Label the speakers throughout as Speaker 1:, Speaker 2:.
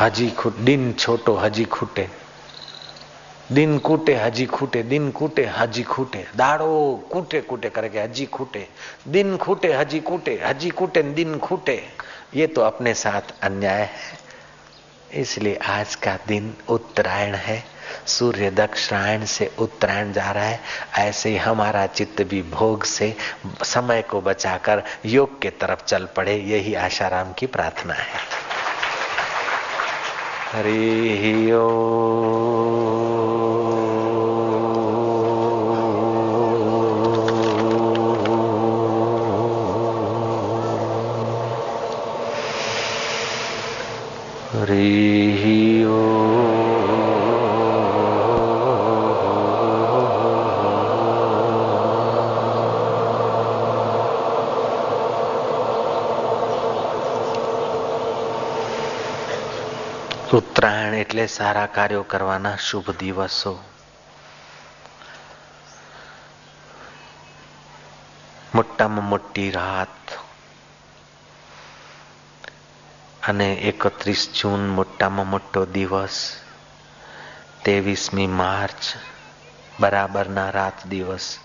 Speaker 1: हजी खुट दिन छोटो हजी खूटे। दिन कूटे, हजी खूटे, दिन कूटे, हजी खूटे। दाड़ो कूटे कूटे करके हजी खूटे। दिन खूटे, हजी कूटे हजी कूटे, दिन खूटे। ये तो अपने साथ अन्याय है। इसलिए आज का दिन उत्तरायण है। सूर्य दक्षिणायण से उत्तरायण जा रहा है। ऐसे ही हमारा चित्त भी भोग से समय को बचाकर योग के तरफ़ चल पड़े। यही आशाराम की प्रार्थना है। हरिः ओ। हरिः એટલે સારા કાર્યો કરવાના શુભ દિવસો. મોટામાં મોટી રાત. અને એકત્રીસ જૂન મોટામાં મોટો દિવસ. ત્રેવીસમી માર્ચ બરાબરના રાત દિવસ.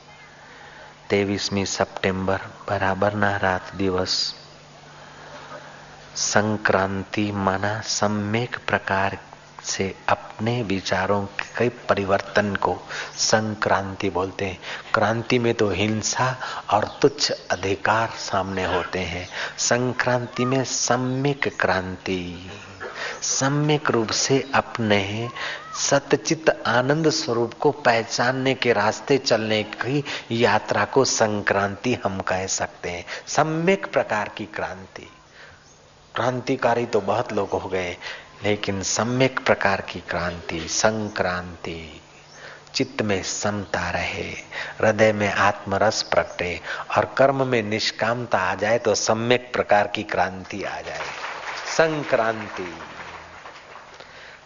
Speaker 1: ત્રેવીસમી સપ્ટેમ્બર બરાબરના રાત દિવસ. સંક્રાંતિ મના સમ્યક પ્રકાર से अपने विचारों के परिवर्तन को संक्रांति बोलते हैं। क्रांति में तो हिंसा और तुच्छ अधिकार सामने होते हैं। संक्रांति में सम्यक क्रांति, सम्यक रूप से अपने सतचित आनंद स्वरूप को पहचानने के रास्ते चलने की यात्रा को संक्रांति हम कह सकते हैं। सम्यक प्रकार की क्रांति। क्रांतिकारी तो बहुत लोग हो गए लेकिन सम्यक प्रकार की क्रांति, संक्रांति, चित्त में समता रहे, हृदय में आत्मरस प्रकटे और कर्म में निष्कामता आ जाए तो सम्यक प्रकार की क्रांति आ जाए। संक्रांति।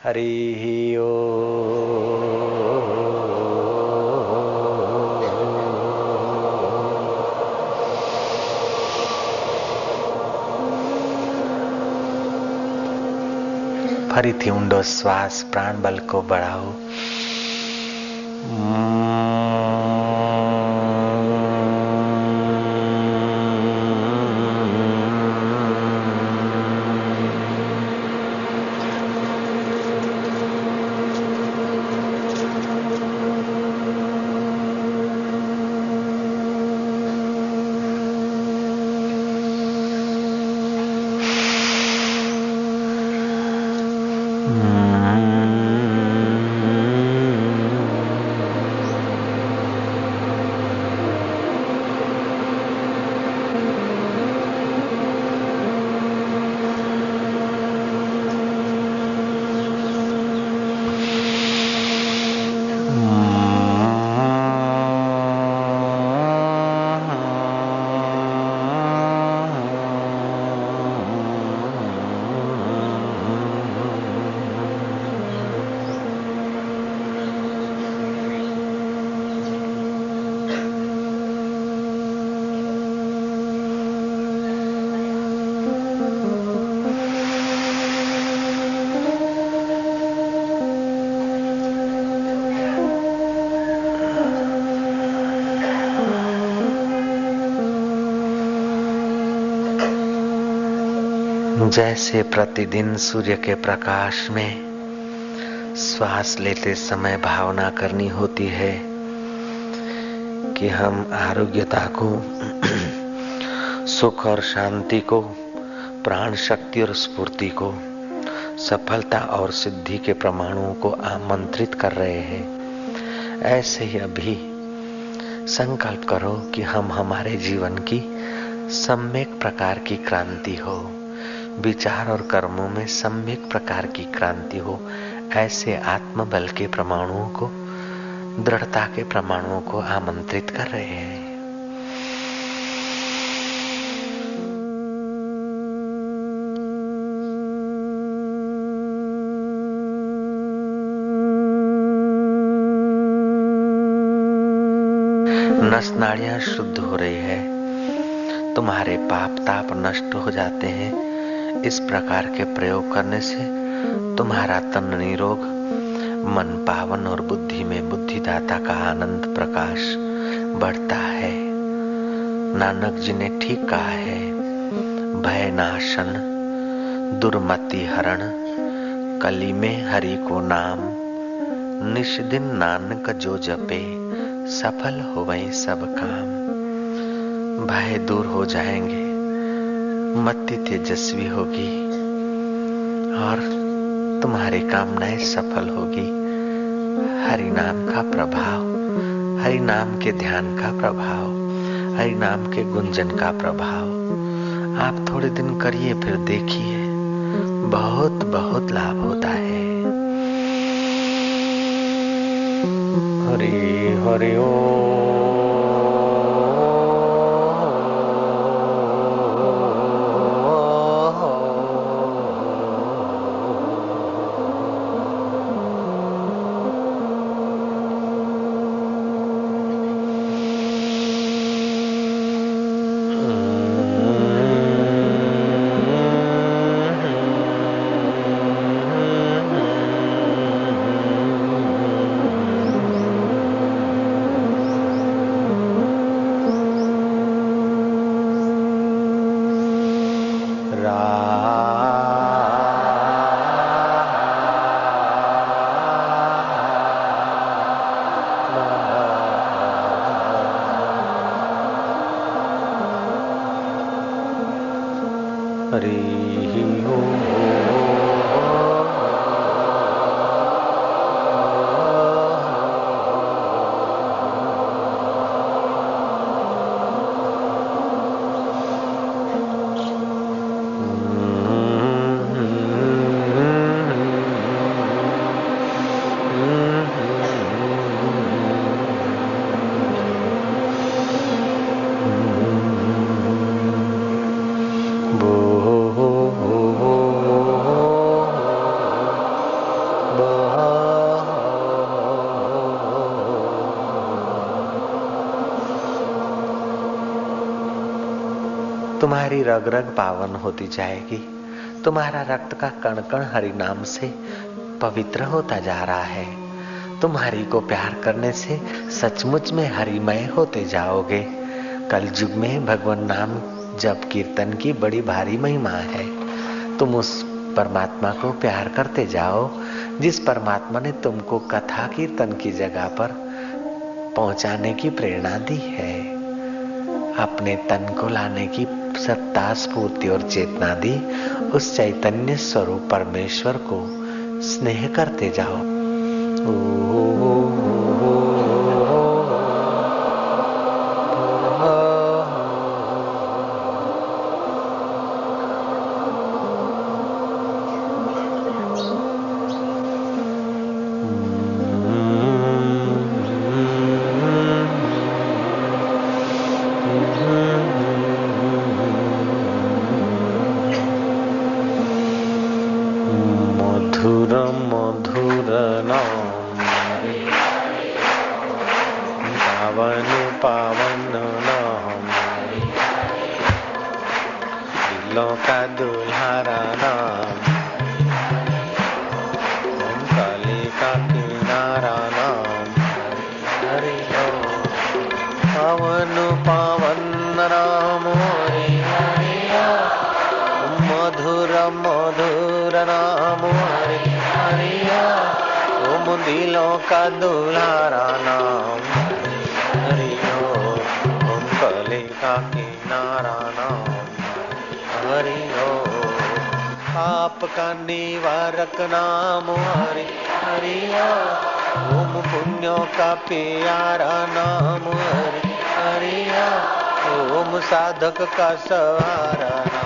Speaker 1: हरि ओ। ફરીથી ઊંડો શ્વાસ પ્રાણ બલ કો બઢાવો जैसे प्रतिदिन सूर्य के प्रकाश में श्वास लेते समय भावना करनी होती है कि हम आरोग्यता को, सुख और शांति को, प्राण शक्ति और स्फूर्ति को, सफलता और सिद्धि के प्रमाणों को आमंत्रित कर रहे हैं। ऐसे ही अभी संकल्प करो कि हम हमारे जीवन की सम्यक प्रकार की क्रांति हो। विचार और कर्मों में सम्यक प्रकार की क्रांति हो, ऐसे आत्मबल के प्रमाणुओं को, दृढ़ता के प्रमाणुओं को आमंत्रित कर रहे हैं। नाड़ियाँ शुद्ध हो रही है। तुम्हारे पाप ताप नष्ट हो जाते हैं। इस प्रकार के प्रयोग करने से तुम्हारा तन निरोग, मन पावन और बुद्धि में बुद्धिदाता का आनंद प्रकाश बढ़ता है। नानक जी ने ठीक कहा है, भय नाशन, दुर्मति हरण, कली में हरि को नाम निश दिन नानक जो जपे, सफल हो सब काम। भय दूर हो जाएँगे। मति तेजस्वी होगी और तुम्हारी कामनाएँ सफल होगी। हरि नाम का प्रभाव, हरि नाम के ध्यान का प्रभाव, हरि नाम के गुंजन का प्रभाव। आप थोड़े दिन करिए, फिर देखिए। बहुत बहुत लाभ होता है। हरि हरि ओ तुम्हारी रग रग पावन होती जाएगी। तुम्हारा रक्त का कण कण हरि नाम से पवित्र होता जा रहा है। तुम हरि को प्यार करने से सचमुच में हरिमय होते जाओगे। कल युग में भगवान नाम जब कीर्तन की बड़ी भारी महिमा है। तुम उस परमात्मा को प्यार करते जाओ, जिस परमात्मा ने तुमको कथा कीर्तन की जगह पर पहुँचाने की प्रेरणा दी है। अपने तन को लाने की सत्ता स्फूर्ति और चेतना दी उस चैतन्य स्वरूप परमेश्वर को स्नेह करते जाओ ओ, दिलों का दुलारा नाम। हरि ओम कले का किनारा नाम। हरि आपका निवारक नाम। हरि हरि ओम पुण्यों का प्यारा नाम। हरि हरि ओम साधक का सहारा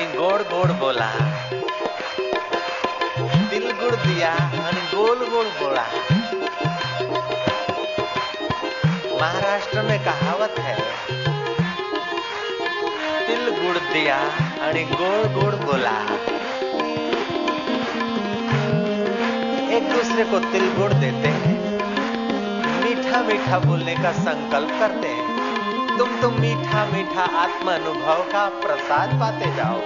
Speaker 1: आणि गोड गोड बोला। दिल गुड दिया आणि गोल गोल बोला। महाराष्ट्र में कहावत है तिल गुड़ दिया आणि गोड़ गोड़ बोला। एक दूसरे को तिल गुड़ देते हैं, मीठा मीठा बोलने का संकल्प करते हैं। तुम तो मीठा मीठा आत्म अनुभव का प्रसाद पाते जाओ।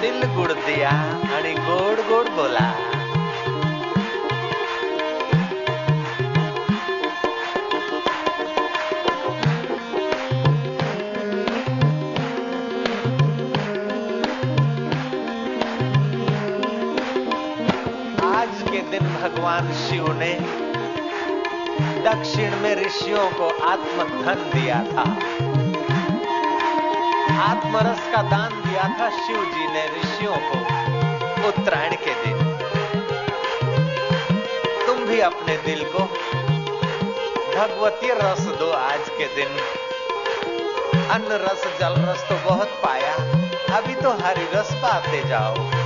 Speaker 1: दिल गुड़ दिया आणि गोड़ गोड़ बोला। दक्षिण में ऋषियों को आत्मधन दिया था। आत्मरस का दान दिया था शिव जी ने ऋषियों को उत्तरायण के दिन। तुम भी अपने दिल को भगवती रस दो आज के दिन। अन्न रस, जल रस तो बहुत पाया। अभी तो हरि रस पाते जाओ।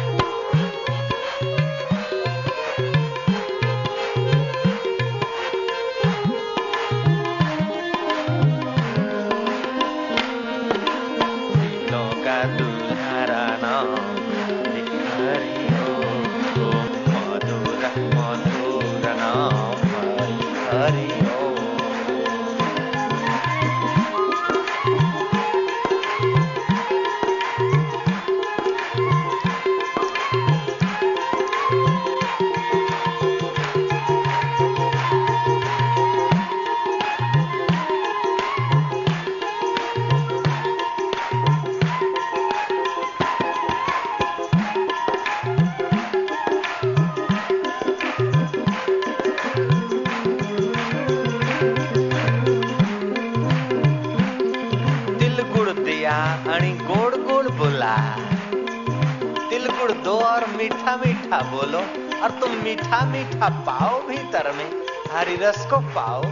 Speaker 1: हरि रस को पाओ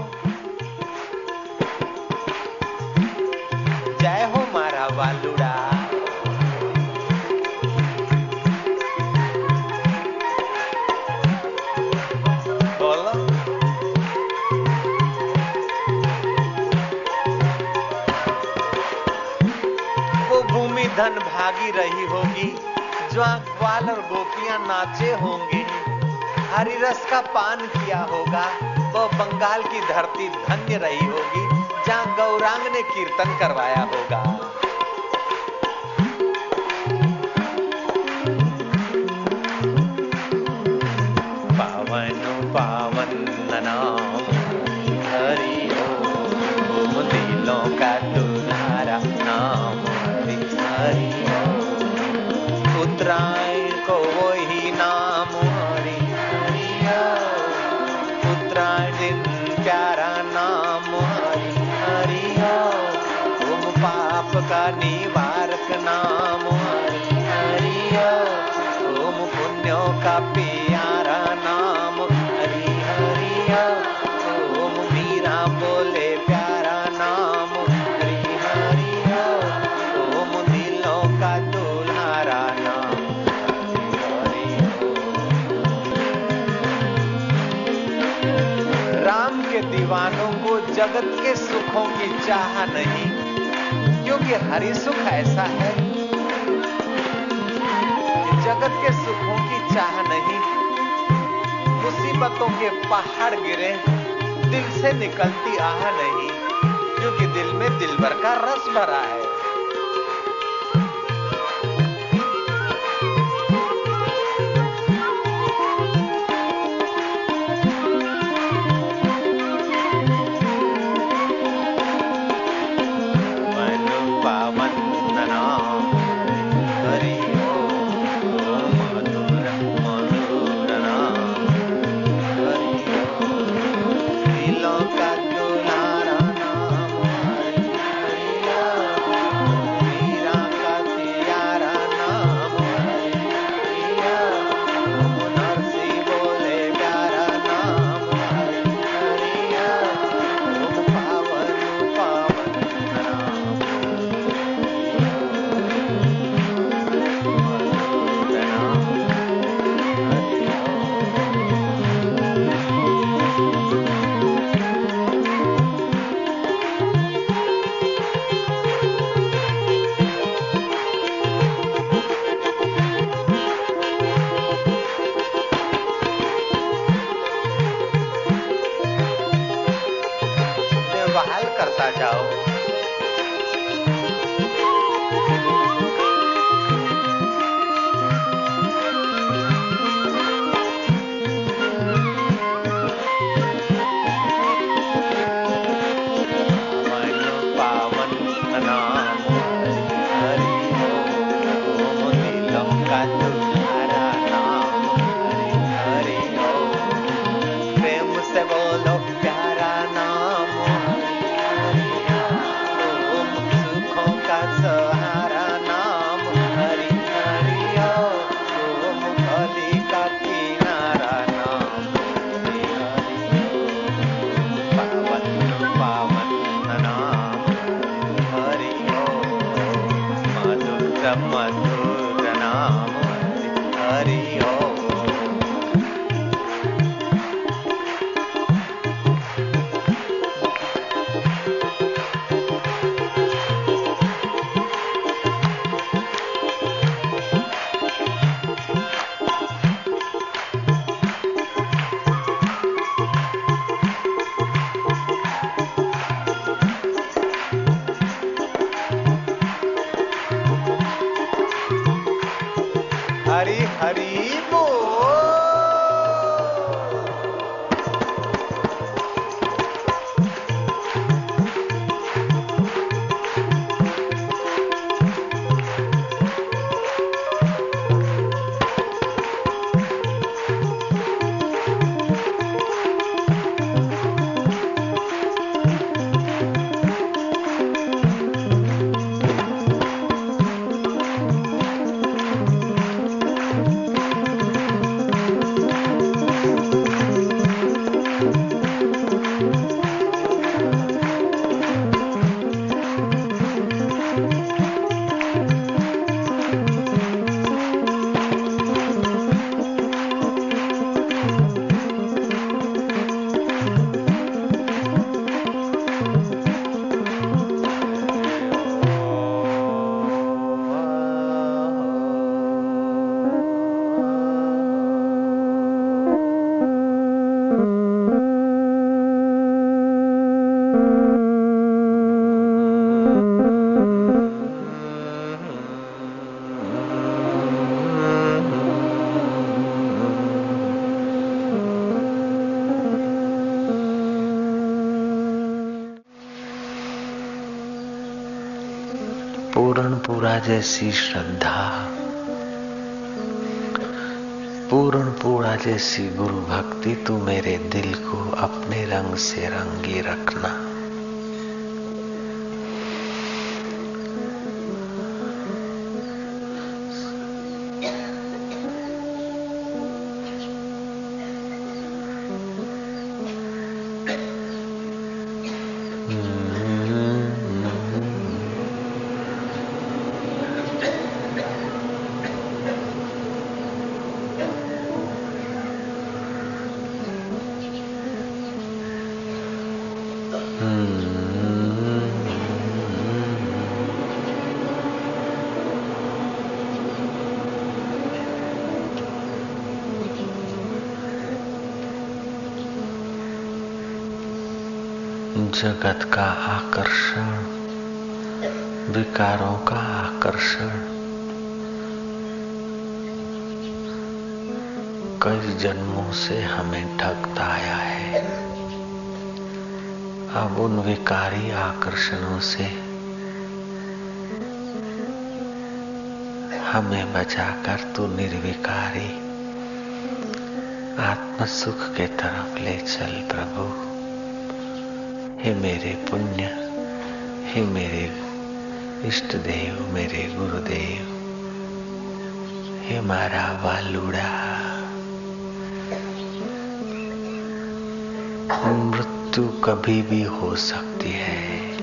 Speaker 1: जय हो मारा वालुड़ा धन भागी रही होगी जो ग्वाल और गोपियाँ नाचे होंगे। हरी रस का पान किया होगा वो बंगाल की धरती धन्य रही होगी जहाँ गौरांग ने कीर्तन करवाया होगा। सुखों की चाह नहीं, क्योंकि हरि सुख ऐसा है। जगत के सुखों की चाह नहीं, मुसीबतों के पहाड़ गिरे, दिल से निकलती आह नहीं, क्योंकि दिल में दिल भर का रस भरा है। पूर्णा जैसी श्रद्धा, पूर्ण पूरा जैसी गुरु भक्ति तू मेरे दिल को अपने रंग से रंगी रखना। जगत का आकर्षण, विकारों का आकर्षण। कई जन्मों से हमें ठगता आया है। अब उन विकारी आकर्षणों से हमें बचाकर तू निर्विकारी आत्म सुख के तरफ़ ले चल प्रभु। हे मेरे पुण्य, हे मेरे इष्ट देव, मेरे गुरुदेव, हे मारा वालुड़ा। मृत्यु कभी भी हो सकती है।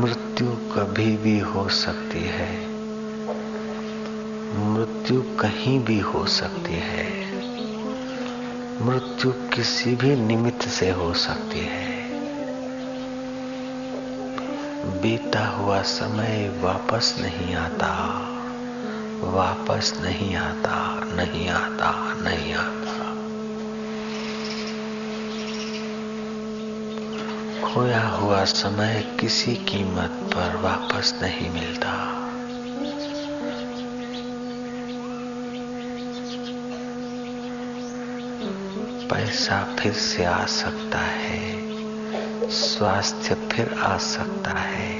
Speaker 1: मृत्यु कभी भी हो सकती है। मृत्यु कहीं भी हो सकती है। मृत्यु किसी भी निमित्त से हो सकती है। बीता हुआ समय वापस नहीं आता। वापस नहीं आता नहीं आता नहीं आता। खोया हुआ समय किसी कीमत पर वापस नहीं मिलता। पैसा फिर से आ सकता है। स्वास्थ्य फिर आ सकता है।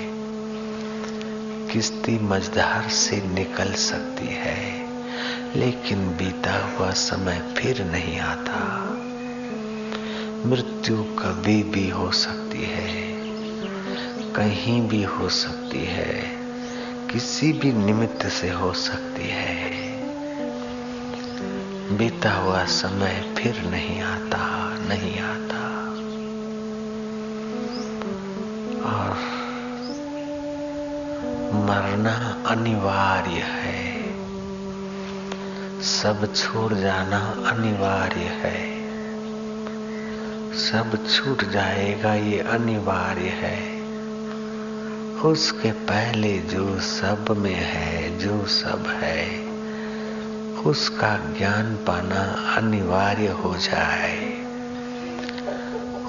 Speaker 1: किस्ती मझधार से निकल सकती है, लेकिन बीता हुआ समय फिर नहीं आता। मृत्यु कभी भी हो सकती है, कहीं भी हो सकती है, किसी भी निमित्त से हो सकती है। बीता हुआ समय फिर नहीं आता नहीं आता। और मरना अनिवार्य है। सब छोड़ जाना अनिवार्य है। सब छूट जाएगा ये अनिवार्य है। उसके पहले जो सब में है, जो सब है, उसका ज्ञान पाना अनिवार्य हो जाए।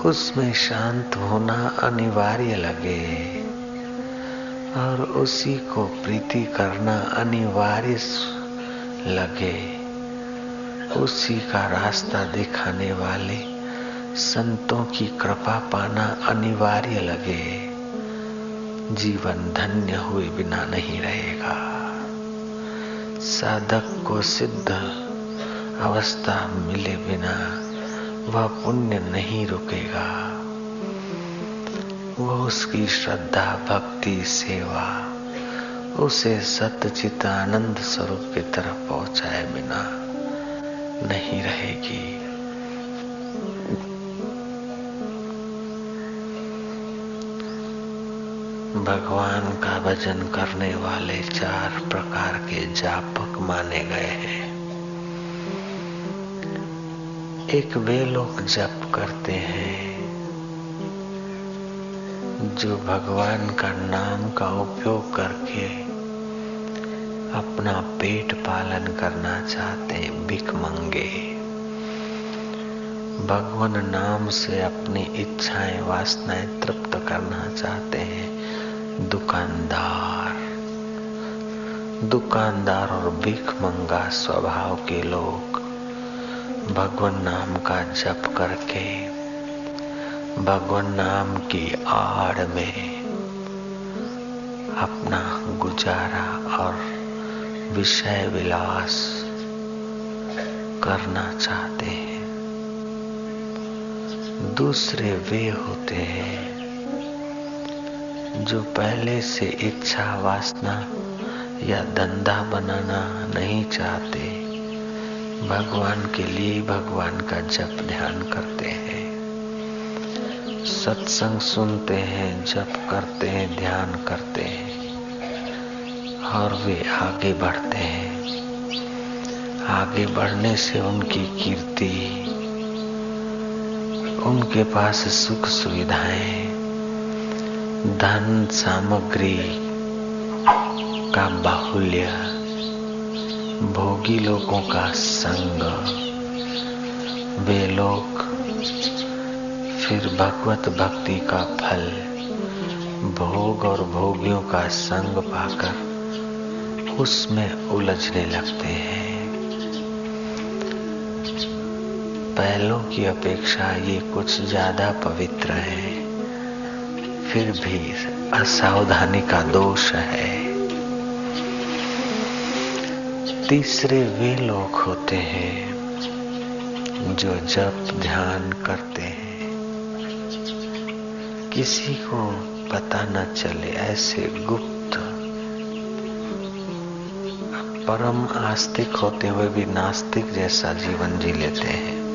Speaker 1: उसमें शांत होना अनिवार्य लगे और उसी को प्रीति करना अनिवार्य लगे। उसी का रास्ता दिखाने वाले संतों की कृपा पाना अनिवार्य लगे। जीवन धन्य हुए बिना नहीं रहेगा। साधक को सिद्ध अवस्था मिले बिना वह पुण्य नहीं रुकेगा। वह उसकी श्रद्धा, भक्ति, सेवा, उसे सत्यचित आनंद स्वरूप की तरफ़ पहुँचाए बिना नहीं रहेगी। भगवान का भजन करने वाले चार प्रकार के जापक माने गए हैं। एक वे लोग जप करते हैं, जो भगवान का नाम का उपयोग करके अपना पेट पालन करना चाहते हैं, भिख मंगे। भगवान नाम से अपनी इच्छाएँ, वासनाएँ तृप्त करना चाहते हैं। दुकानदार दुकानदार और भिख मंगा स्वभाव के लोग। भगवान नाम का जप करके भगवान नाम की आड़ में अपना गुजारा और विषय विलास करना चाहते हैं। दूसरे वे होते हैं जो पहले से इच्छा वासना या धंधा बनाना नहीं चाहते। भगवान के लिए भगवान का जप ध्यान करते हैं। सत्संग सुनते हैं, जप करते हैं, ध्यान करते हैं, और वे आगे बढ़ते हैं। आगे बढ़ने से उनकी कीर्ति, उनके पास सुख सुविधाएँ, धन सामग्री का बाहुल्य भोगी लोगों का संग। वे लोग फिर भगवत भक्ति का फल, भोग और भोगियों का संग पाकर उसमें उलझने लगते हैं। पहलों की अपेक्षा ये कुछ ज़्यादा पवित्र है। फिर भी असावधानी का दोष है। तीसरे वे लोग होते हैं जो जब ध्यान करते हैं, किसी को पता न चले, ऐसे गुप्त, परम आस्तिक होते हुए भी नास्तिक जैसा जीवन जी लेते हैं।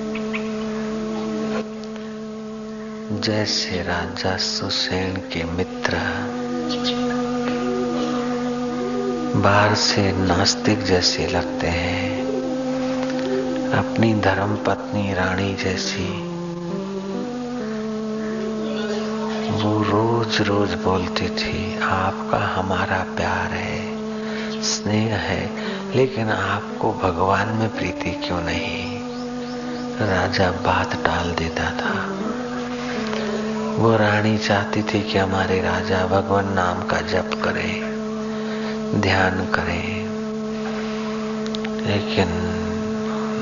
Speaker 1: जैसे राजा सुसेन के मित्र बाहर से नास्तिक जैसे लगते हैं, अपनी धर्म पत्नी रानी जैसी। वो रोज रोज बोलती थी, आपका हमारा प्यार है, स्नेह है, लेकिन आपको भगवान में प्रीति क्यों नहीं? राजा बात टाल देता था। वो रानी चाहती थी कि हमारे राजा भगवान नाम का जप करें। ध्यान करें। लेकिन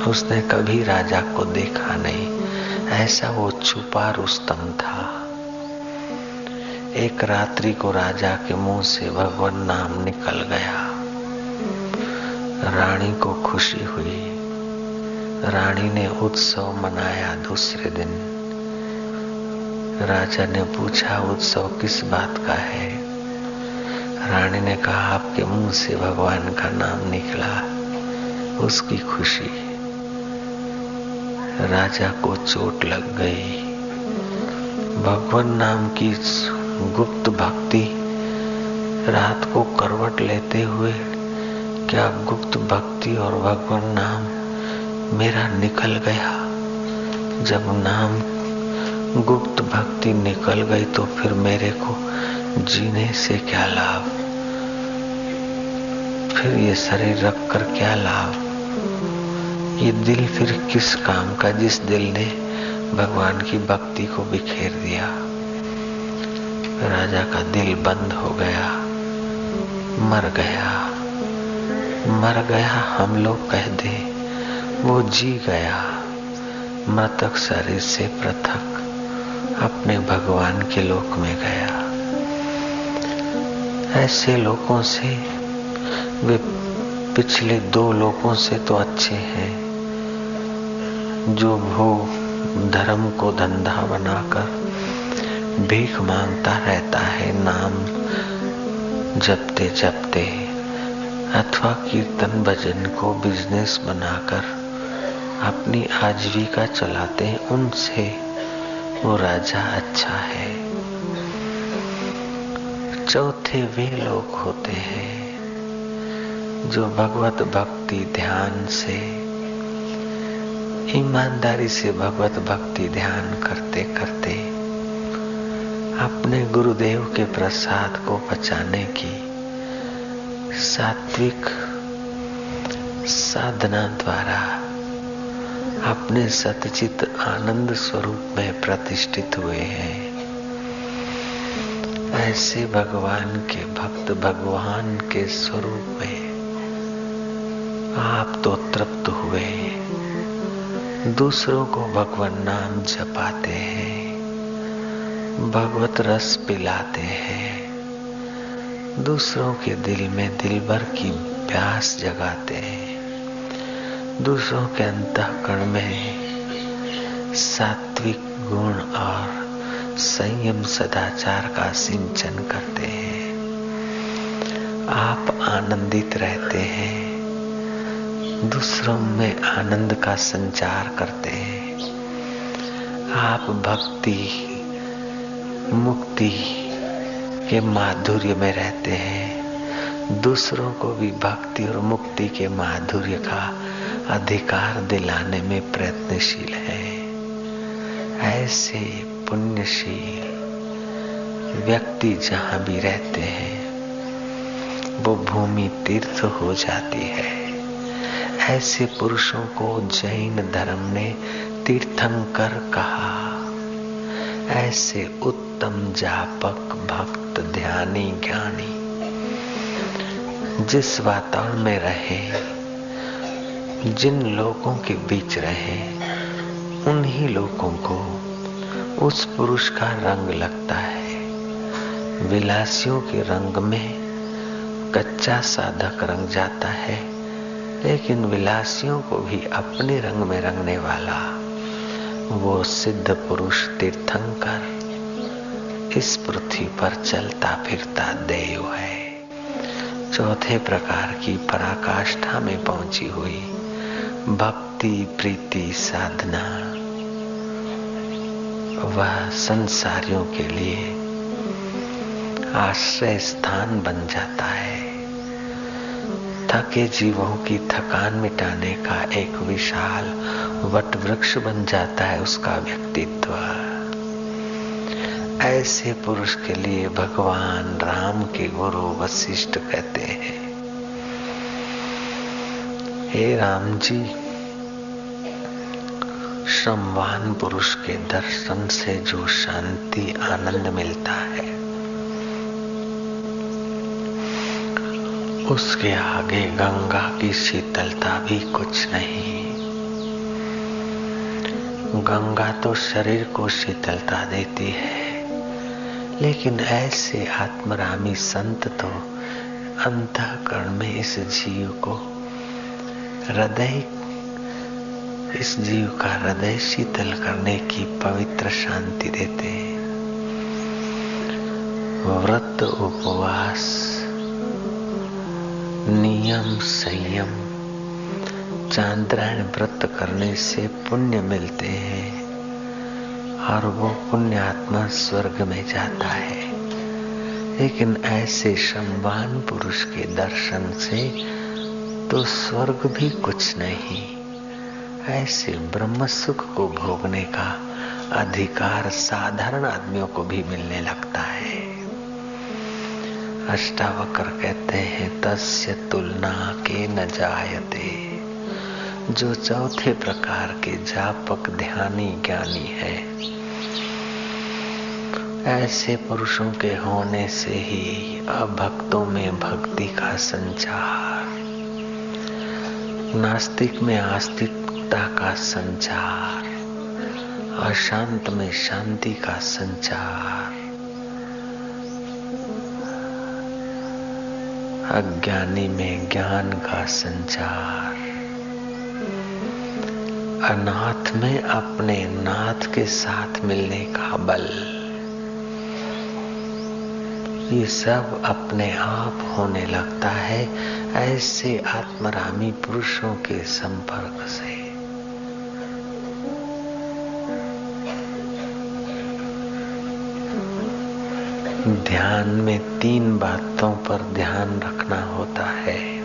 Speaker 1: उसने कभी राजा को देखा नहीं। ऐसा वो छुपा रुस्तम था। एक रात्रि को राजा के मुँह से भगवान नाम निकल गया। रानी को खुशी हुई। रानी ने उत्सव मनाया दूसरे दिन। राजा ने पूछा, उत्सव किस बात का है? रानी ने कहा, आपके मुँह से भगवान का नाम निकला, उसकी खुशी। राजा को चोट लग गई। भगवान नाम की गुप्त भक्ति रात को करवट लेते हुए, क्या गुप्त भक्ति और भगवान नाम मेरा निकल गया? जब नाम गुप्त भक्ति निकल गई तो फिर मेरे को जीने से क्या लाभ? फिर ये शरीर रख कर क्या लाभ? ये दिल फिर किस काम का जिस दिल ने भगवान की भक्ति को बिखेर दिया? राजा का दिल बंद हो गया, मर गया। मर गया हम लोग कह दे, वो जी गया। मृतक शरीर से पृथक अपने भगवान के लोक में गया। ऐसे लोगों से वे पिछले दो लोगों से तो अच्छे हैं, जो भोग धर्म को धंधा बनाकर भीख माँगता रहता है, नाम जपते जपते, अथवा कीर्तन भजन को बिज़नेस बनाकर अपनी आजीविका चलाते हैं, उनसे वो राजा अच्छा है। चौथे वे लोग होते हैं। जो भगवत भक्ति ध्यान से, ईमानदारी से भगवत भक्ति ध्यान करते करते, अपने गुरुदेव के प्रसाद को बचाने की सात्विक साधना द्वारा अपने सतचित आनंद स्वरूप में प्रतिष्ठित हुए हैं। ऐसे भगवान के भक्त भगवान के स्वरूप में आप तो तृप्त हुए। दूसरों को भगवान नाम जपाते हैं, भगवत रस पिलाते हैं। दूसरों के दिल में दिल भर की प्यास जगाते हैं। दूसरों के अंतकरण में सात्विक गुण और संयम सदाचार का सिंचन करते हैं। आप आनंदित रहते हैं। दूसरों में आनंद का संचार करते हैं। आप भक्ति, मुक्ति के माधुर्य में रहते हैं। दूसरों को भी भक्ति और मुक्ति के माधुर्य का अधिकार दिलाने में प्रयत्नशील है। ऐसे पुण्यशील व्यक्ति जहाँ भी रहते हैं, वो भूमि तीर्थ हो जाती है। ऐसे पुरुषों को जैन धर्म ने तीर्थंकर कहा। ऐसे उत्तम जापक भक्त, ध्यानी, ज्ञानी, जिस वातावरण में रहे, जिन लोगों के बीच रहे, उन्हीं लोगों को उस पुरुष का रंग लगता है। विलासियों के रंग में कच्चा साधक रंग जाता है। लेकिन विलासियों को भी अपने रंग में रंगने वाला, वो सिद्ध पुरुष तीर्थंकर, इस पृथ्वी पर चलता फिरता देव है। चौथे प्रकार की पराकाष्ठा में पहुँची हुई भक्ति प्रीति साधना, वह संसारियों के लिए आश्रय स्थान बन जाता है। थके जीवों की थकान मिटाने का एक विशाल वट वृक्ष बन जाता है उसका व्यक्तित्व। ऐसे पुरुष के लिए भगवान राम के गुरु वशिष्ठ कहते हैं। हे राम जी, श्रमवान पुरुष के दर्शन से जो शांति, आनंद मिलता है उसके आगे गंगा की शीतलता भी कुछ नहीं। गंगा तो शरीर को शीतलता देती है, लेकिन ऐसे आत्मरामी संत तो अंतकरण में इस जीव को हृदय, इस जीव का हृदय शीतल करने की पवित्र शांति देते हैं। व्रत उपवास नियम संयम। चांद्रायण व्रत करने से पुण्य मिलते हैं और वो पुण्यात्मा स्वर्ग में जाता है। लेकिन ऐसे सम्मान पुरुष के दर्शन से तो स्वर्ग भी कुछ नहीं। ऐसे ब्रह्म सुख को भोगने का अधिकार साधारण आदमियों को भी मिलने लगता है। अष्टावकर कहते हैं, तस्य तुलना के न जायते। जो चौथे प्रकार के जापक ध्यानी ज्ञानी है, ऐसे पुरुषों के होने से ही अभक्तों में भक्ति का संचार, नास्तिक में आस्तिकता का संचार, अशांत में शांति का संचार अज्ञानी में ज्ञान का संचार। अनाथ में अपने नाथ के साथ मिलने का बल। ये सब अपने आप होने लगता है ऐसे आत्मरामी पुरुषों के संपर्क से। ध्यान में तीन बातों पर ध्यान रखना होता है।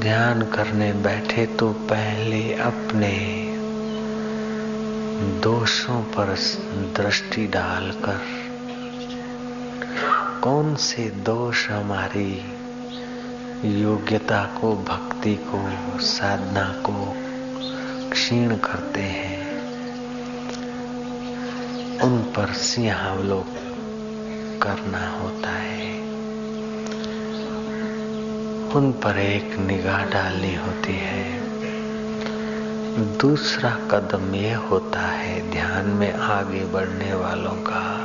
Speaker 1: ध्यान करने बैठे तो पहले अपने दोषों पर दृष्टि डालकर कौन से दोष हमारी योग्यता को, भक्ति को, साधना को क्षीण करते हैं। उन पर सिंहावलोक करना होता है। उन पर एक निगाह डालनी होती है। दूसरा कदम यह होता है ध्यान में आगे बढ़ने वालों का।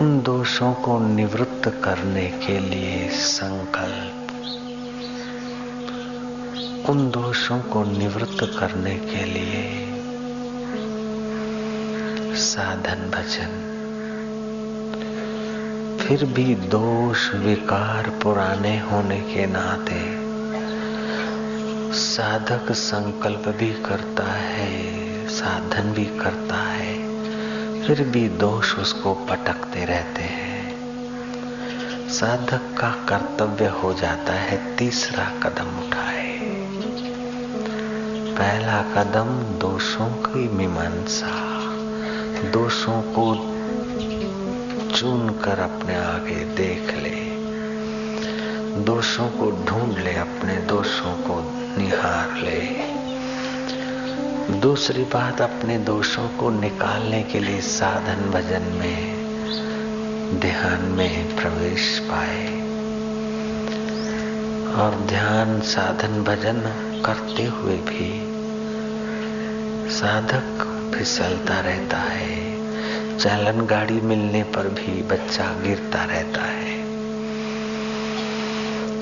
Speaker 1: उन दोषों को निवृत्त करने के लिए संकल्प। उन दोषों को निवृत्त करने के लिए साधन भजन। फिर भी दोष विकार पुराने होने के नाते साधक संकल्प भी करता है, साधन भी करता है, फिर भी दोष उसको पटकते रहते हैं। साधक का कर्तव्य हो जाता है तीसरा कदम उठाए। पहला कदम दोषों की मीमांसा। दोषों को चुन कर अपने आगे देख ले। दोषों को ढूंढ ले, अपने दोषों को निहार ले। दूसरी बात, अपने दोषों को निकालने के लिए साधन भजन में, ध्यान में प्रवेश पाए। और ध्यान साधन भजन करते हुए भी साधक फिसलता रहता है। चालन गाड़ी मिलने पर भी बच्चा गिरता रहता है।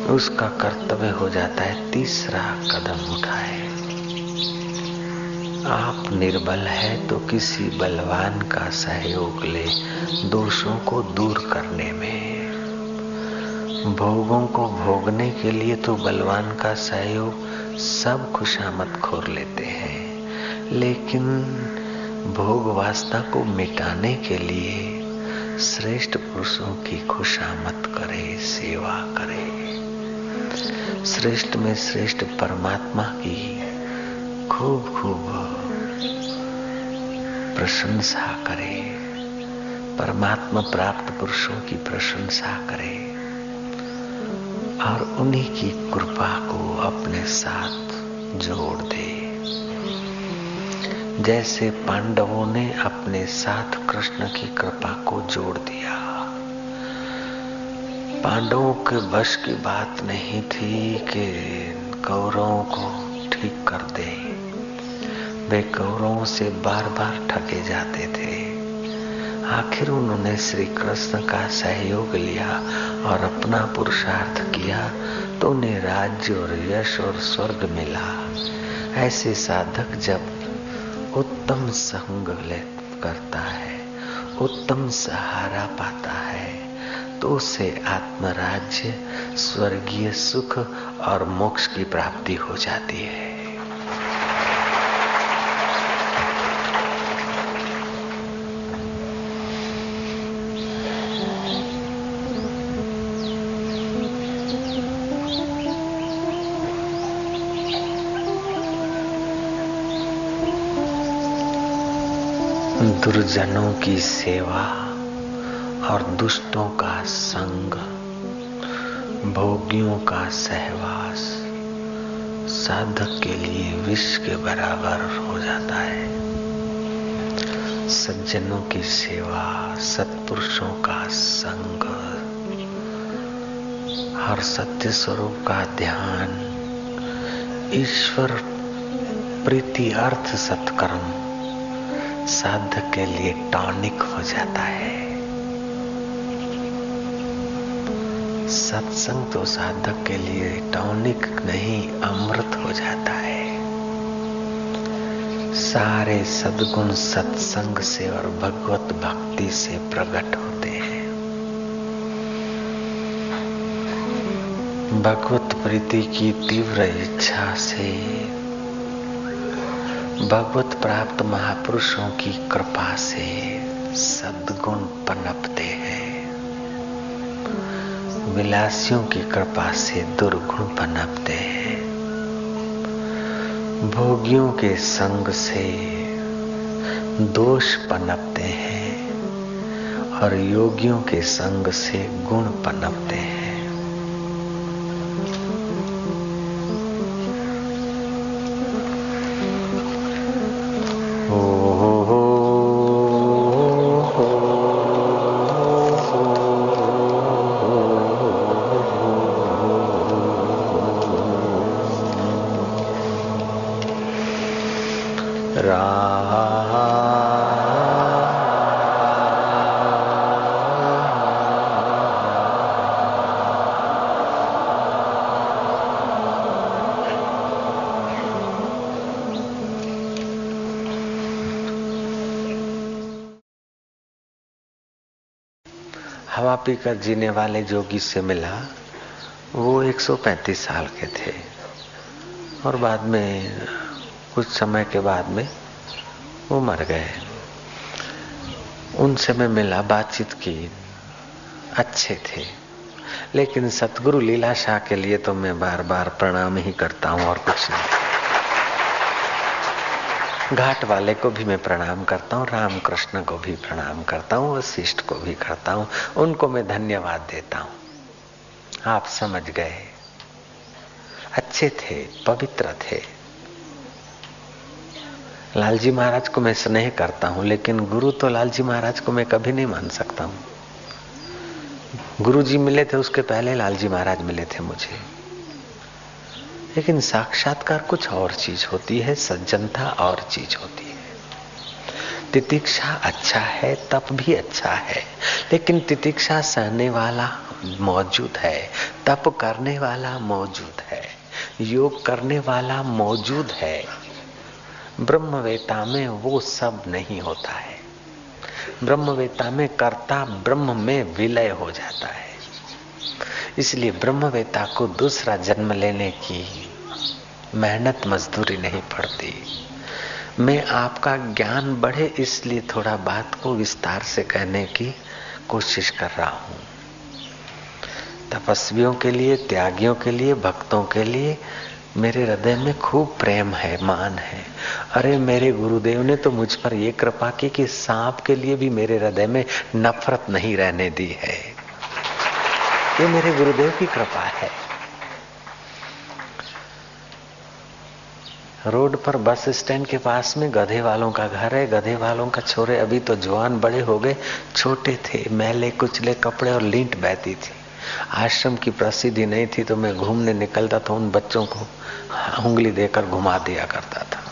Speaker 1: उसका कर्तव्य हो जाता है तीसरा कदम उठाए। आप निर्बल है तो किसी बलवान का सहयोग ले दोषों को दूर करने में। भोगों को भोगने के लिए तो बलवान का सहयोग सब खुशामद खोर लेते हैं। लेकिन भोग वास्ता को मिटाने के लिए श्रेष्ठ पुरुषों की खुशामत करे, सेवा करे। श्रेष्ठ में श्रेष्ठ परमात्मा की खूब खूब प्रशंसा करे। परमात्मा प्राप्त पुरुषों की प्रशंसा करे और उन्हीं की कृपा को अपने साथ जोड़ दे। जैसे पांडवों ने अपने साथ कृष्ण की कृपा को जोड़ दिया। पांडवों के वश की बात नहीं थी कि कौरवों को ठीक कर दे। वे कौरवों से बार बार ठगे जाते थे। आखिर उन्होंने श्री कृष्ण का सहयोग लिया और अपना पुरुषार्थ किया तो उन्हें राज्य और यश और स्वर्ग मिला। ऐसे साधक जब उत्तम संग करता है, उत्तम सहारा पाता है। तो उसे आत्मराज्य, स्वर्गीय सुख और मोक्ष की प्राप्ति हो जाती है। दुर्जनों की सेवा और दुष्टों का संग, भोगियों का सहवास साधक के लिए विष के बराबर हो जाता है। सज्जनों की सेवा, सत्पुरुषों का संग हर सत्य स्वरूप का ध्यान ईश्वर प्रीति अर्थ सत्कर्म साधक के लिए टॉनिक हो जाता है। सत्संग तो साधक के लिए टॉनिक नहीं, अमृत हो जाता है। सारे सदगुण सत्संग से और भगवत भक्ति से प्रकट होते हैं। भगवत प्रीति की तीव्र इच्छा से, भगवत प्राप्त महापुरुषों की कृपा से सदगुण पनपते हैं। विलासियों की कृपा से दुर्गुण पनपते हैं। भोगियों के संग से दोष पनपते हैं और योगियों के संग से गुण पनपते हैं। पीकर जीने वाले जोगी से मिला, वो 135 साल के थे। और बाद में, कुछ समय के बाद में, वो मर गए। उनसे मैं मिला, बातचीत की, अच्छे थे। लेकिन सतगुरु लीला शाह के लिए तो मैं बार बार प्रणाम ही करता हूँ और कुछ नहीं। घाट वाले को भी मैं प्रणाम करता हूँ राम कृष्ण को भी प्रणाम करता हूँ, वशिष्ठ को भी करता हूँ, उनको मैं धन्यवाद देता हूँ। आप समझ गए। अच्छे थे, पवित्र थे। लालजी महाराज को मैं स्नेह करता हूँ, लेकिन गुरु तो लालजी महाराज को मैं कभी नहीं मान सकता हूँ। गुरु जी मिले थे, उसके पहले लालजी महाराज मिले थे मुझे। लेकिन साक्षात्कार कुछ और चीज़ होती है, सज्जनता और चीज़ होती है। तितिक्षा अच्छा है, तप भी अच्छा है, लेकिन तितिक्षा सहने वाला मौजूद है, तप करने वाला मौजूद है, योग करने वाला मौजूद है। ब्रह्मवेता में वो सब नहीं होता है। ब्रह्मवेता में कर्ता ब्रह्म में विलय हो जाता है। इसलिए ब्रह्मवेता को दूसरा जन्म लेने की मेहनत मजदूरी नहीं पड़ती। मैं आपका ज्ञान बढ़े इसलिए थोड़ा बात को विस्तार से कहने की कोशिश कर रहा हूँ। तपस्वियों के लिए, त्यागियों के लिए, भक्तों के लिए मेरे हृदय में खूब प्रेम है, मान है। अरे मेरे गुरुदेव ने तो मुझ पर यह कृपा की कि सांप के लिए भी मेरे हृदय में नफरत नहीं रहने दी है। ये मेरे गुरुदेव की कृपा है। रोड पर बस स्टैंड के पास में गधे वालों का घर है। गधे वालों का छोरे अभी तो जवान बड़े हो गए, छोटे थे, मैले, कुचले, कपड़े और लींट बहती थी। आश्रम की प्रसिद्धि नहीं थी तो मैं घूमने निकलता था उन बच्चों को उंगली देकर घुमा दिया करता था।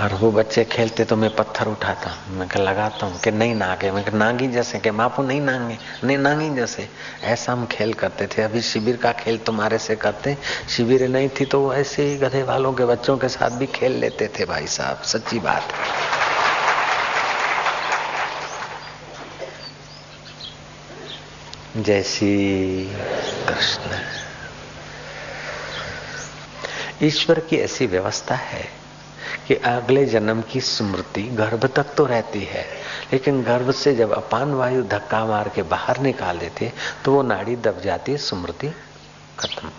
Speaker 1: और वो बच्चे खेलते तो मैं पत्थर उठाता। मैं कह, लगाता हूँ कि नहीं नागे? मैं नांगी जैसे कि मापू नहीं नांगे। नहीं, नांगी जैसे। ऐसा हम खेल करते थे। अभी शिविर का खेल तुम्हारे से करते। शिविर नहीं थी तो वो ऐसे ही गधे वालों के बच्चों के साथ भी खेल लेते थे भाई साहब। सच्ची बात। जैसी कृष्ण। ईश्वर की ऐसी व्यवस्था है कि अगले जन्म की स्मृति गर्भ तक तो रहती है। लेकिन गर्भ से जब अपान वायु धक्का मार के बाहर निकाल देते तो वो नाड़ी दब जाती है, स्मृति खत्म,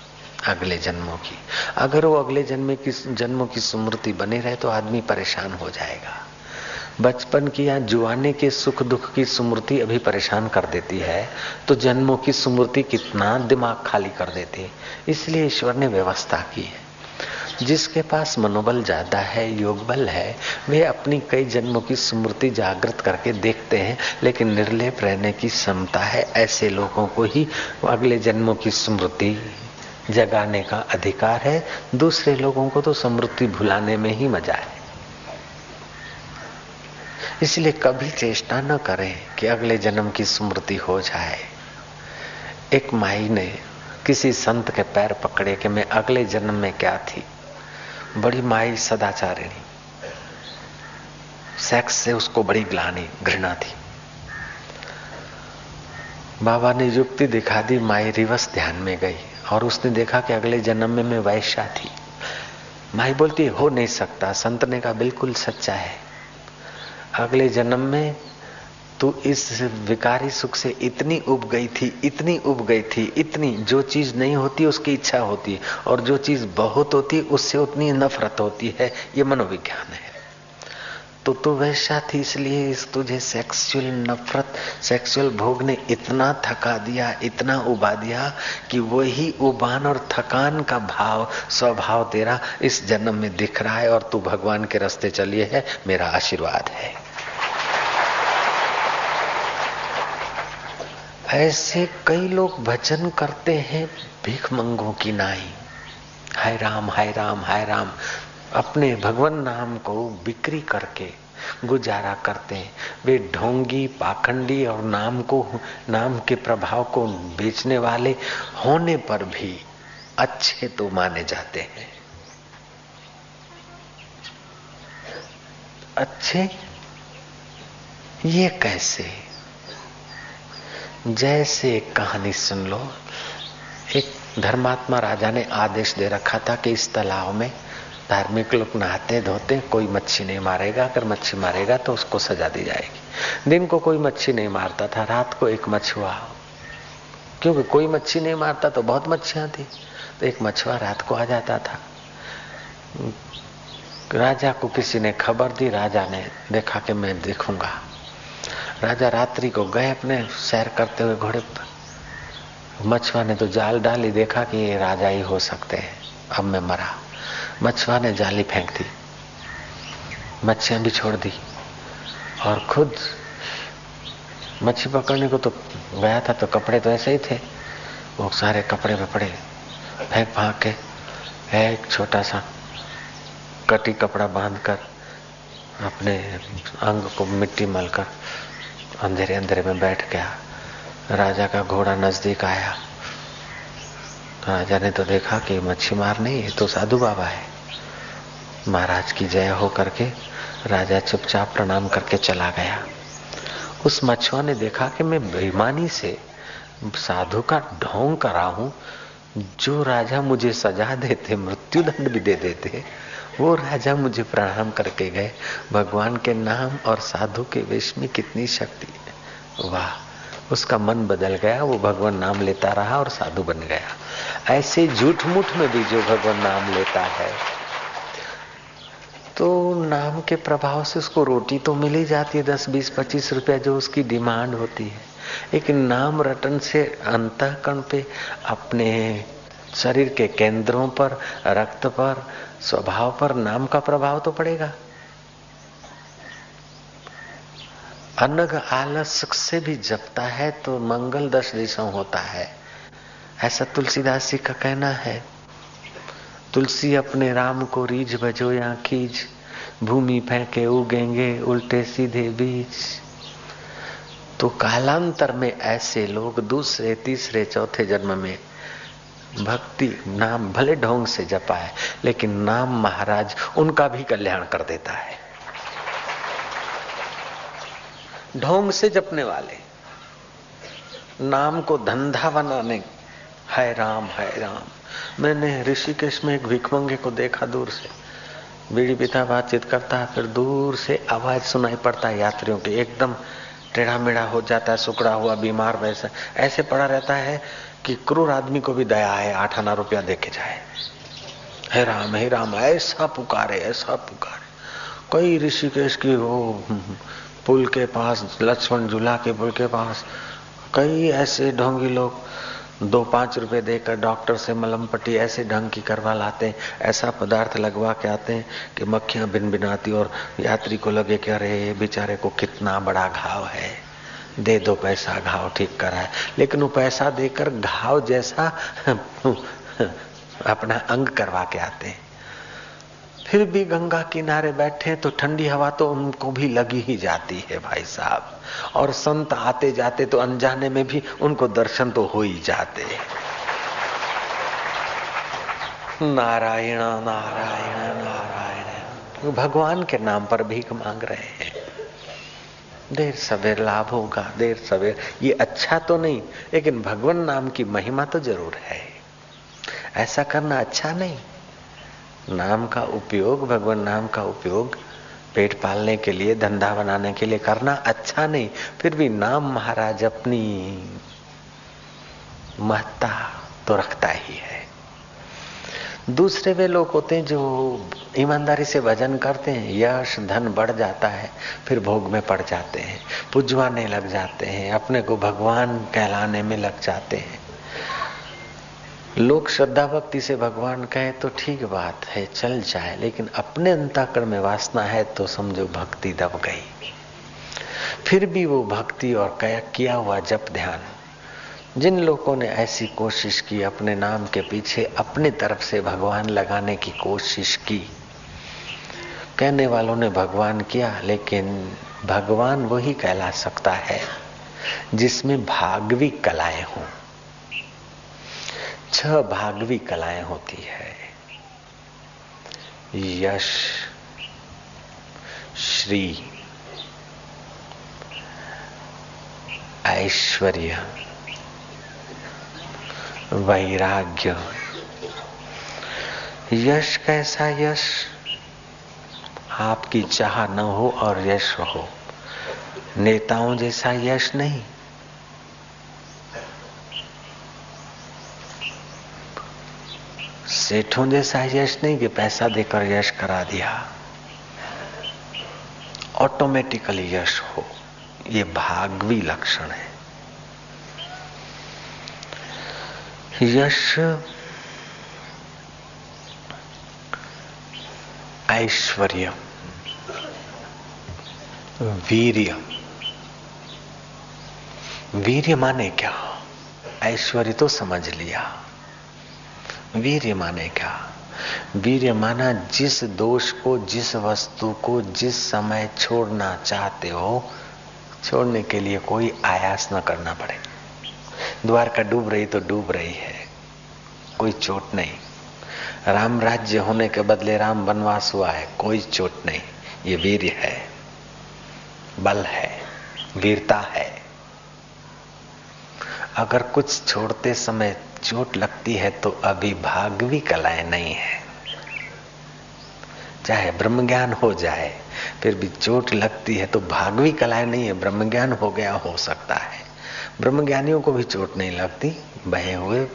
Speaker 1: अगले जन्मों की। अगर वो अगले जन्म की जन्मों की स्मृति बनी रहे तो आदमी परेशान हो जाएगा। बचपन की या जुआने के सुख दुख की स्मृति अभी परेशान कर देती है तो जन्मों की स्मृति कितना दिमाग खाली कर देती इसलिए ईश्वर ने व्यवस्था की है। जिसके पास मनोबल ज़्यादा है, योग बल है, वे अपनी कई जन्मों की स्मृति जागृत करके देखते हैं, लेकिन निर्लेप रहने की क्षमता है। ऐसे लोगों को ही अगले जन्मों की स्मृति जगाने का अधिकार है। दूसरे लोगों को तो स्मृति भुलाने में ही मज़ा है। इसलिए कभी चेष्टा न करें कि अगले जन्म की स्मृति हो जाए। एक माई ने किसी संत के पैर पकड़े कि मैं अगले जन्म में क्या थी? बड़ी माई सदाचारिणी। सेक्स से उसको बड़ी ग्लानी, घृणा थी। बाबा ने युक्ति दिखा दी, माई रिवर्स ध्यान में गई और उसने देखा कि अगले जन्म में मैं वैश्या थी। माई बोलती, हो नहीं सकता संत ने बिल्कुल सच्चा है। अगले जन्म में तू इस विकारी सुख से इतनी उब गई थी, इतनी उब गई थी, इतनी जो चीज़ नहीं होती उसकी इच्छा होती है, और जो चीज़ बहुत होती उससे उतनी नफरत होती है, ये मनोविज्ञान है। तो तू वैसा थी इसलिए इस तुझे सेक्सुअल नफरत सेक्सुअल भोग ने इतना थका दिया, इतना उबा दिया, कि वही उबान और थकान का भाव, स्वभाव तेरा इस जन्म में दिख रहा है, और तू भगवान के रास्ते चलिए है, मेरा आशीर्वाद है। ऐसे कई लोग भजन करते हैं भीख मंगों की नाई। हाय राम हाय राम हाय राम। अपने भगवान नाम को बिक्री करके गुजारा करते हैं। वे ढोंगी, पाखंडी और नाम को, नाम के प्रभाव को बेचने वाले होने पर भी अच्छे तो माने जाते हैं। अच्छे? ये कैसे? जैसे एक कहानी सुन लो। एक धर्मात्मा राजा ने आदेश दे रखा था कि इस तालाब में धार्मिक लोग नहाते धोते, कोई मच्छी नहीं मारेगा। अगर मच्छी मारेगा तो उसको सजा दी जाएगी। दिन को कोई मच्छी नहीं मारता था, रात को एक मछुआ। क्योंकि कोई मच्छी नहीं मारता तो बहुत मच्छियाँ थी। तो एक मछुआ रात को आ जाता था। राजा को किसी ने खबर दी, राजा ने देखा कि मैं देखूँगा। राजा रात्रि को गए अपने सैर करते हुए घोड़े पर। मछुआ ने तो जाल डाली, देखा कि ये राजा ही हो सकते हैं। अब मैं मरा। मछुआ ने जाली फेंक दी। मच्छियाँ भी छोड़ दी। और खुद मच्छी पकड़ने को तो गया था तो कपड़े तो ऐसे ही थे। वो सारे कपड़े वपड़े फेंक फाक के, एक छोटा सा कटी कपड़ा बांधकर, अपने अंग को मिट्टी मलकर अंधेरे अंधेरे में बैठ गया। राजा का घोड़ा नज़दीक आया। राजा ने तो देखा कि मच्छी मार नहीं है तो साधु बाबा है। महाराज की जय हो करके राजा चुपचाप प्रणाम करके चला गया। उस मछुआ ने देखा कि मैं बेईमानी से साधु का ढोंग करा हूँ। जो राजा मुझे सजा देते मृत्यु दंड भी दे देते वो राजा मुझे प्रणाम करके गए। भगवान के नाम और साधु के वेश में कितनी शक्ति वाह, उसका मन बदल गया, वो भगवान नाम लेता रहा और साधु बन गया। ऐसे झूठ मूठ में भी जो भगवान नाम लेता है तो नाम के प्रभाव से उसको रोटी तो मिल ही जाती है दस बीस पच्चीस रुपया जो उसकी डिमांड होती है। लेकिन नाम रटन से अंतकरण पे अपने शरीर के केंद्रों पर, रक्त पर, स्वभाव पर, नाम का प्रभाव तो पड़ेगा। अनग आलस से भी जपता है तो मंगल दस दिशाओं होता है। ऐसा तुलसीदास जी का कहना है, तुलसी अपने राम को रीझ बजो या खींच भूमि फेंके उगेंगे उल्टे सीधे बीज। तो कालांतर में ऐसे लोग दूसरे, तीसरे, चौथे जन्म में भक्ति नाम भले ढोंग से जपा है लेकिन नाम महाराज उनका भी कल्याण कर देता है। ढोंग से जपने वाले, नाम को धंधा बनाने है राम है राम। मैंने ऋषिकेश में एक भिकमंगे को देखा दूर से। बीड़ी पिता बातचीत करता है फिर दूर से आवाज़ सुनाई पड़ता है यात्रियों की। एकदम टेढ़ा मेढ़ा हो जाता है सुकड़ा हुआ, बीमार वैसा। ऐसे पड़ा रहता है कि क्रूर आदमी को भी दया है आठ आना रुपया दे के जाए। हे राम हे राम, ऐसा पुकारे ऐसा पुकारे। कई ऋषिकेश की वो, पुल के पास, लक्ष्मण झूला के पुल के पास, कई ऐसे ढोंगी लोग दो पाँच रुपए देकर डॉक्टर से मलम पट्टी ऐसे ढंग की करवा लाते हैं, ऐसा पदार्थ लगवा के आते हैं कि मक्खियाँ बिन बिनाती और यात्री को लगे कि अरे बेचारे को कितना बड़ा घाव है। दे दो पैसा, घाव ठीक कराए लेकिन वो पैसा देकर घाव जैसा अपना अंग करवा के आते हैं। फिर भी गंगा किनारे बैठे तो ठंडी हवा तो उनको भी लगी ही जाती है भाई साहब। और संत आते जाते तो अनजाने में भी उनको दर्शन तो हो ही जाते नारायण नारायण नारायण। भगवान के नाम पर भीख मांग रहे हैं। देर सवेर लाभ होगा, देर सवेर। ये अच्छा तो नहीं, लेकिन भगवान नाम की महिमा तो ज़रूर है। ऐसा करना अच्छा नहीं। नाम का उपयोग, भगवान नाम का उपयोग पेट पालने के लिए, धंधा बनाने के लिए करना अच्छा नहीं। फिर भी नाम महाराज अपनी महत्ता तो रखता ही है। दूसरे वे लोग होते हैं जो ईमानदारी से भजन करते हैं, यश, धन बढ़ जाता है, फिर भोग में पड़ जाते हैं, पुजवाने लग जाते हैं, अपने को भगवान कहलाने में लग जाते हैं। लोग श्रद्धा भक्ति से भगवान कहे तो ठीक बात है, चल जाए, लेकिन अपने अंताकरण में वासना है तो समझो भक्ति दब गई। फिर भी वो भक्ति और कया, किया हुआ जप ध्यान। जिन लोगों ने ऐसी कोशिश की अपने नाम के पीछे अपने तरफ़ से भगवान लगाने की कोशिश की, कहने वालों ने भगवान किया, लेकिन भगवान वही कहला सकता है जिसमें भागवी कलाएँ हों। छह भागवी कलाएँ होती है। यश, श्री, ऐश्वर्य। वैराग्य। यश कैसा यश? आपकी चाह न हो और यश हो नेताओं जैसा यश नहीं। सेठों जैसा यश नहीं कि पैसा देकर यश करा दिया। ऑटोमेटिकली यश हो। ये भागवी लक्षण है। यश ऐश्वर्य वीर्य वीर्य माने क्या ऐश्वर्य तो समझ लिया वीर्य माने क्या वीर्य माना जिस दोष को जिस वस्तु को जिस समय छोड़ना चाहते हो छोड़ने के लिए कोई आयास न करना पड़े द्वारका डूब रही तो डूब रही है। कोई चोट नहीं। राम राज्य होने के बदले राम वनवास हुआ है। कोई चोट नहीं। ये वीर है। बल है। वीरता है। अगर कुछ छोड़ते समय चोट लगती है तो अभी भागवी कलाएँ नहीं है। चाहे ब्रह्म ज्ञान हो जाए, फिर भी चोट लगती है तो भागवी कलाएँ नहीं है। ब्रह्म ज्ञान हो गया, हो सकता है। ब्रह्म ज्ञानियों को भी चोट नहीं लगती बहे हुए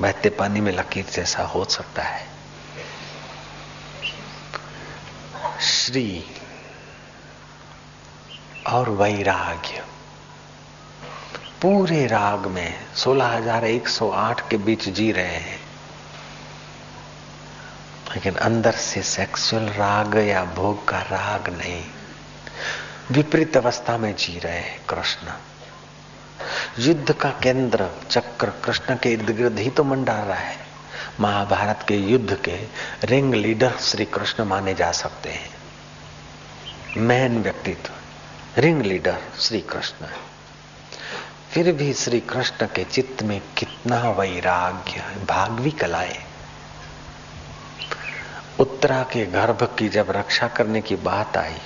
Speaker 1: बहते पानी में लकीर जैसा हो सकता है। श्री और वैराग्य। पूरे राग में 16,108 के बीच जी रहे हैं। लेकिन अंदर से सेक्सुअल राग या भोग का राग नहीं। विपरीत अवस्था में जी रहे हैं कृष्ण। युद्ध का केंद्र, चक्र, कृष्ण के इर्द गिर्द ही तो मंडा रहा है। महाभारत के युद्ध के रिंग लीडर श्री कृष्ण माने जा सकते हैं। मैन व्यक्तित्व, रिंग लीडर श्री कृष्ण। फिर भी श्री कृष्ण के चित्त में कितना वैराग्य भागवी कलाएँ उत्तरा के गर्भ की जब रक्षा करने की बात आई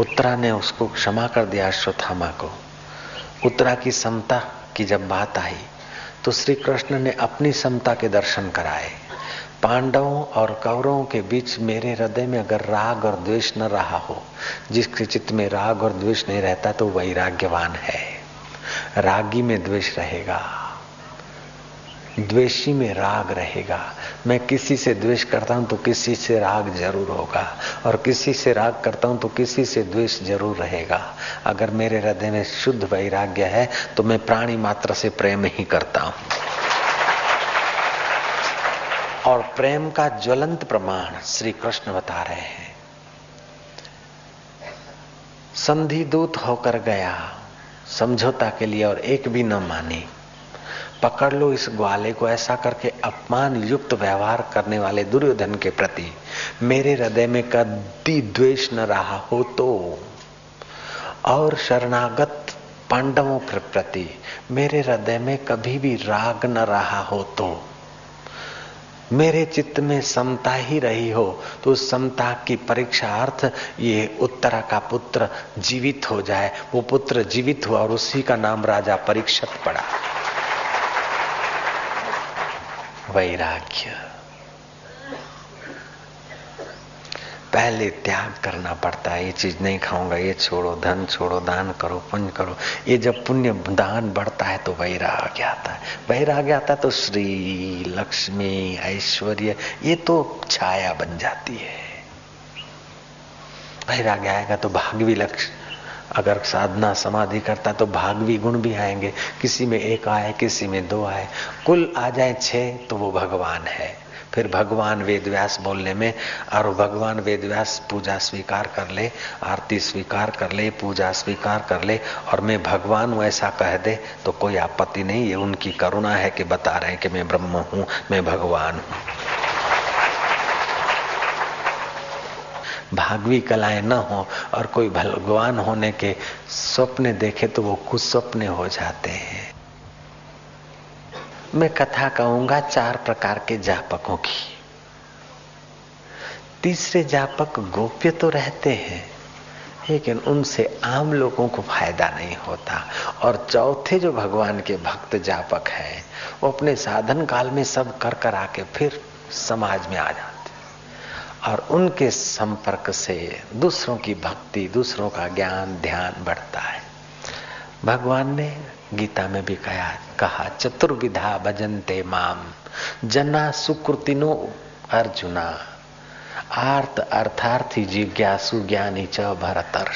Speaker 1: उत्तरा ने उसको क्षमा कर दिया, अश्वत्थामा को। उत्तरा की समता की जब बात आई तो श्री कृष्ण ने अपनी समता के दर्शन कराए। पांडवों और कौरवों के बीच मेरे हृदय में अगर राग और द्वेष न रहा हो, जिसके चित्त में राग और द्वेष नहीं रहता तो वैराग्यवान है। रागी में द्वेष रहेगा। द्वेषी में राग रहेगा। मैं किसी से द्वेष करता हूँ तो किसी से राग ज़रूर होगा और किसी से राग करता हूँ तो किसी से द्वेष ज़रूर रहेगा। अगर मेरे हृदय में शुद्ध वैराग्य है तो मैं प्राणी मात्र से प्रेम ही करता हूँ। और प्रेम का ज्वलंत प्रमाण श्री कृष्ण बता रहे हैं। संधि दूत होकर गया, समझौता के लिए और एक भी न मानी। पकड़ लो इस ग्वाले को, ऐसा करके अपमान युक्त व्यवहार करने वाले दुर्योधन के प्रति। मेरे हृदय में कभी द्वेष न रहा हो तो। और शरणागत पांडवों के प्रति मेरे हृदय में कभी भी राग न रहा हो तो। मेरे चित्त में समता ही रही हो तो उस समता की परीक्षा अर्थ ये उत्तरा का पुत्र जीवित हो जाए। वो पुत्र जीवित हुआ और उसी का नाम राजा परीक्षक पड़ा। वैराग्य। पहले त्याग करना पड़ता है, ये चीज़ नहीं खाऊँगा, ये छोड़ो, धन छोड़ो, दान करो, पुण्य करो। ये जब पुण्य, दान बढ़ता है तो वैराग्य आता है। वैराग्य आता है तो श्री लक्ष्मी, ऐश्वर्य, ये तो छाया बन जाती है। वैराग्य आएगा तो भागवी लक्ष्य अगर साधना समाधि करता तो भागवी गुण भी आएँगे। किसी में एक आए, किसी में दो आए। कुल आ जाए छह तो वो भगवान है। फिर भगवान वेद व्यास बोलने में, और भगवान वेद व्यास पूजा स्वीकार कर ले, आरती स्वीकार कर ले, पूजा स्वीकार कर ले, और मैं भगवान हूँ ऐसा कह दे तो कोई आपत्ति नहीं। ये उनकी करुणा है कि बता रहे हैं कि मैं ब्रह्म हूँ, मैं भगवान हूँ। भागवी कलाएँ न हो और कोई भगवान होने के स्वप्न देखे तो वो कुछ स्वप्न हो जाते हैं। मैं कथा कहूँगा चार प्रकार के जापकों की। तीसरे जापक गोप्य तो रहते हैं, लेकिन उनसे आम लोगों को फ़ायदा नहीं होता। और चौथे जो भगवान के भक्त जापक हैं, वो अपने साधन काल में सब कर कर आके फिर समाज में आ जाते और उनके संपर्क से दूसरों की भक्ति, दूसरों का ज्ञान, ध्यान बढ़ता है। भगवान ने गीता में भी कहा कहा, चतुर्विधा भजनते माम, जना सुकृतिनो अर्जुना। आर्थ अर्थार्थी जिज्ञासु ज्ञानी च भरत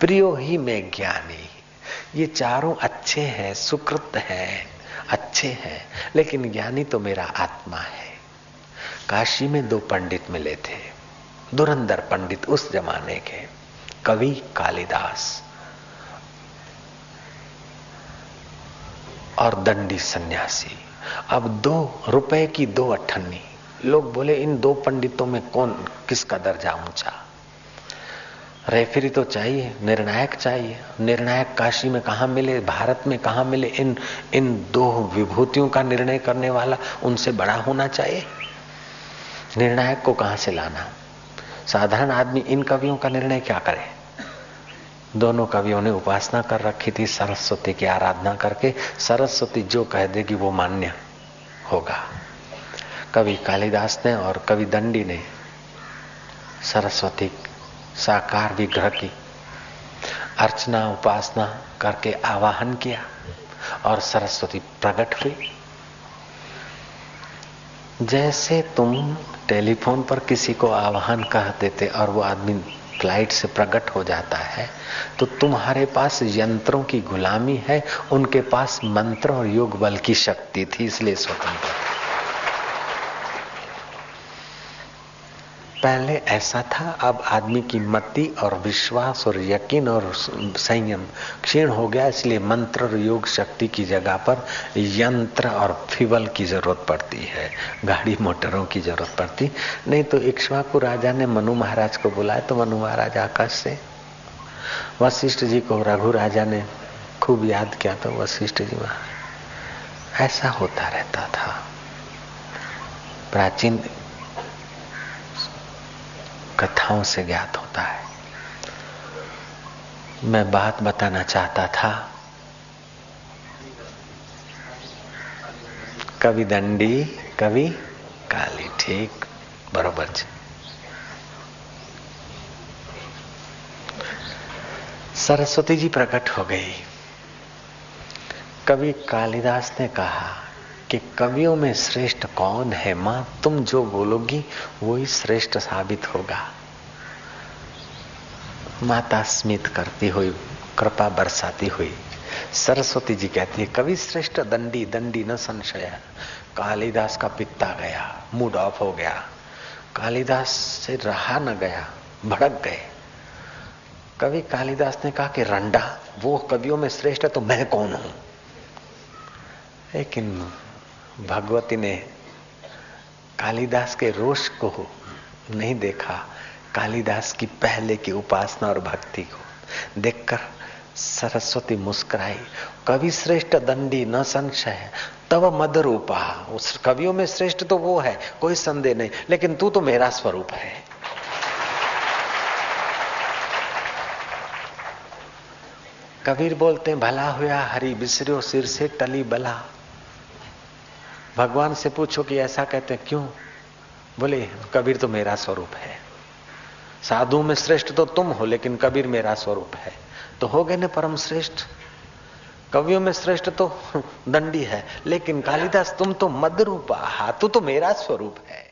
Speaker 1: प्रियो ही में ज्ञानी। ये चारों अच्छे हैं, सुकृत हैं, अच्छे हैं, लेकिन ज्ञानी तो मेरा आत्मा है। काशी में दो पंडित मिले थे। दुरंदर पंडित उस जमाने के, कवि कालिदास और दंडी सन्यासी। अब दो, रुपए की दो अठन्नी। लोग बोले, इन दो पंडितों में कौन, किसका दर्जा ऊँचा? रेफरी तो चाहिए, निर्णायक चाहिए। निर्णायक काशी में कहा मिले, भारत में कहा मिले, इन इन दो विभूतियों का निर्णय करने वाला उनसे बड़ा होना चाहिए। निर्णायक को कहाँ से लाना? साधारण आदमी इन कवियों का निर्णय क्या करे? दोनों कवियों ने उपासना कर रखी थी, सरस्वती की आराधना करके, सरस्वती जो कह देगी वो मान्य होगा। कवि कालिदास ने और कवि दंडी ने सरस्वती साकार विग्रह की अर्चना, उपासना करके आवाहन किया और सरस्वती प्रकट हुई। जैसे तुम टेलीफोन पर किसी को आह्वान कह देते और वो आदमी फ़्लाइट से प्रकट हो जाता है तो तुम्हारे पास यंत्रों की गुलामी है, उनके पास मंत्र और योग बल की शक्ति थी, इसलिए स्वतंत्र। पहले ऐसा था, अब आदमी की मति और विश्वास और यकीन और संयम क्षीण हो गया, इसलिए मंत्र और योग शक्ति की जगह पर यंत्र और फिवल की ज़रूरत पड़ती है, गाड़ी मोटरों की ज़रूरत पड़ती। नहीं तो इक्ष्वाकु राजा ने मनु महाराज को बुलाया तो मनु महाराज आकाश से, वशिष्ठ जी को, रघु राजा ने खूब याद किया तो वशिष्ठ जी महाराज ऐसा होता रहता था। प्राचीन कथाओं से ज्ञात होता है। मैं बात बताना चाहता था। कवि दंडी, कवि काली, ठीक, बरोबर सरस्वती जी प्रकट हो गई। कवि कालिदास ने कहा कि कवियों में श्रेष्ठ कौन है माँ? तुम जो बोलोगी, वही श्रेष्ठ साबित होगा। माता स्मित करती हुई, कृपा बरसाती हुई। सरस्वती जी कहती है, कवि श्रेष्ठ दंडी दंडी न संशय। कालिदास का पित्ता गया, मूड ऑफ़ हो गया। कालिदास से रहा न गया, भड़क गए। कवि कालिदास ने कहा कि रंडा, वो कवियों में श्रेष्ठ है तो मैं कौन हूँ? लेकिन भगवती ने कालिदास के रोष को नहीं देखा, कालिदास की पहले की उपासना और भक्ति को देखकर सरस्वती मुस्कुराई। कवि श्रेष्ठ दंडी न संशय तब मद रूपा उस कवियों में श्रेष्ठ तो वो है, कोई संदेह नहीं, लेकिन तू तो मेरा स्वरूप है। कबीर बोलते हैं, भला हुआ हरि बिसरियो, सिर से टली बला। भगवान से पूछो कि ऐसा कहते हैं, क्यों? बोले, कबीर तो मेरा स्वरूप है। साधु में श्रेष्ठ तो तुम हो, लेकिन कबीर मेरा स्वरूप है। तो हो गए ना परम श्रेष्ठ। कवियों में श्रेष्ठ तो दंडी है, लेकिन कालिदास तुम तो मद रूपा हा तू तो मेरा स्वरूप है।